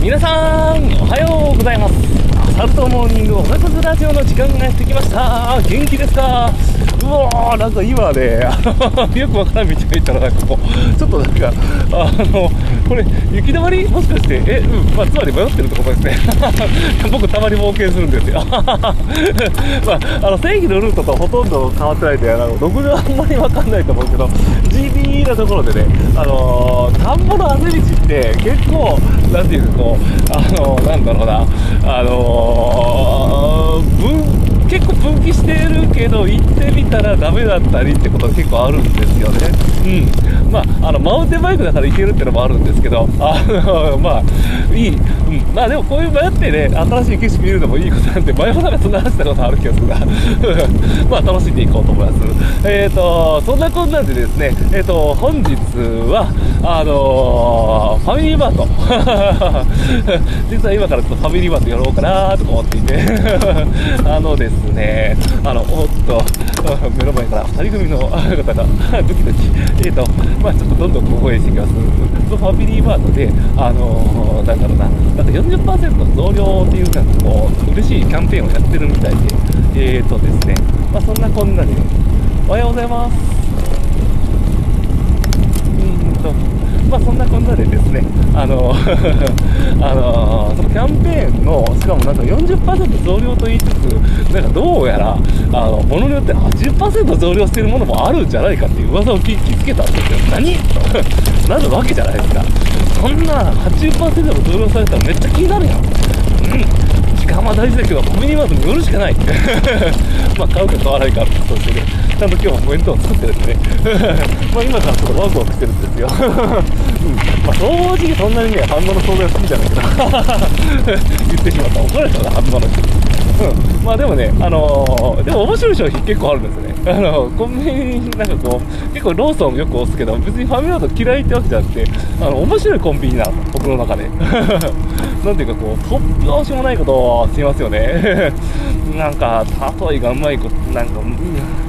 皆さんおはようございます。アサルトモーニングおかずラジオの時間がやってきました元気です。かうなんか今ねあの よくわからん道が行ったらなんかこうちょっとなんかあのこれ雪だまり？もしかして？えうん。まあつまり迷ってるってことですね。僕たまに冒険するんですよ。まああの正規のルートとほとんど変わってないんであの僕があんまりわかんないと思うけど GB なところでねあの田んぼのあぜ道って結構なんていうかこうあのなんだろうな。あのったらダメだったりってことが結構あるんですよね。うん。まああのマウンテンバイクだから行けるってのもあるんですけどあの まあいい、うん、まあでもこういう迷ってね新しい景色見るのもいいことなんで前もなんかそんな話したことある気がするな。まあ楽しんでいこうと思います。えっ、ー、とそんなこんなんでですねえっ、ー、と本日はあのー、ファミリーマート。実は今からちょっとファミリーマートやろうかなとか思っていて。あのですね、あの、おっと、目の前から2人組の方が ドキドキ、えーと、まあちょっとどんどん小声していきます。そのファミリーマートで、あのなんだからな、なんか40%増量っていうか、こう、嬉しいキャンペーンをやってるみたいで、えーとですね、まあそんなこんなで、おはようございます。うんと、まあそんなこんなでですね、あの あのそのキャンペーンの、しかもなんか40%増量と言いつつ、なんかどうやら、あの、ものによって80%増量してるものもあるんじゃないかっていう噂を聞きつけたんですよ。何？なるわけじゃないですか。そんな80%も増量されたらめっちゃ気になるやん。うん。時間は大事だけど、ファミリーマートに寄るしかない。まあ、買うか買わないかってことで、ちゃんと今日も弁当を作ってるんでね。まあ今からちょっとワクワクしてるんですよ。うん。まあ、正直そんなにね、反応の惣菜好きじゃないけど、言ってしまった。怒られたな、反応の人。うん、まあでもね、あのー、でも面白い商品結構あるんですよね。あのコンビニなんかこう、結構ローソンよく押すけど、別にファミマート嫌いってわけじゃなくて、あの、面白いコンビニなの、僕の中で。なんていうかこう、突拍子もないことをしますよね。なんか、例えがうまいこと、なんか、うん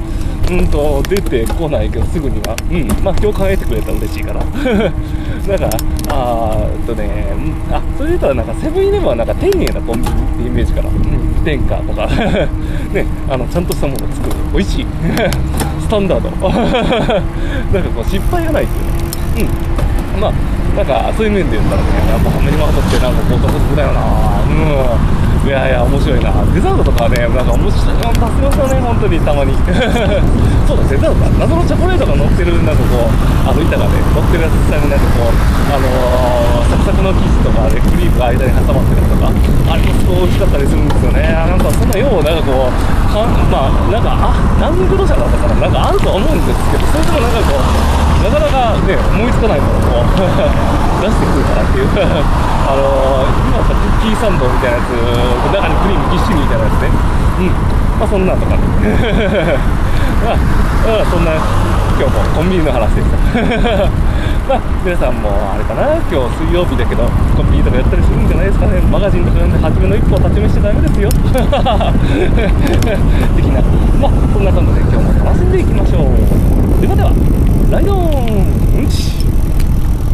うんと、出てこないけど、すぐには。うん。まあ、共感得てくれたら嬉しいから。なんか、あーとね、あ、それで言ったらなんか、セブンイレブンはなんか丁寧なコンビニってイメージかな。うん。天下とか ね、あの、ちゃんとしたものを作る。美味しい。スタンダード。なんかこう、失敗がないですよね。うん。まあ、なんか、そういう面で言ったらね、やっぱファミリマートってなんかこう、特殊だよなうん。いやいや、面白いな。デザートとかね、なんか面白いの出せますよね、本当にたまに。そうだ、デザートだ。謎のチョコレートが乗ってる、なんかこう、あの板がね、乗ってるやつ下になんかこう、あのー、サクサクの生地とかで、クリームが間に挟まってるとか、あれもすごい美味しかったりするんですよね。なんかそんなよう、なんかこう、かまあ、なんか、あ、南国土砂だったから、なんかあると思うんですけど、それでもなんかこう、なかなかね、思いつかないものを 出してくるからっていう あのー、ーサンドみたいなやつ、中にクリームぎっしりみたいなやつね。うん。まあ、そんなんとかね。まあ、そんな、今日もコンビニの話でした。まあ、皆さんもあれかな、今日水曜日だけど、コンビニとかやったりするんじゃないですかね。マガジンとか読んで、初めの一歩を立ち見しちゃダメですよ。的な。まあ、そんな感じで今日も楽しんでいきましょう。ではでは、ライドンうんち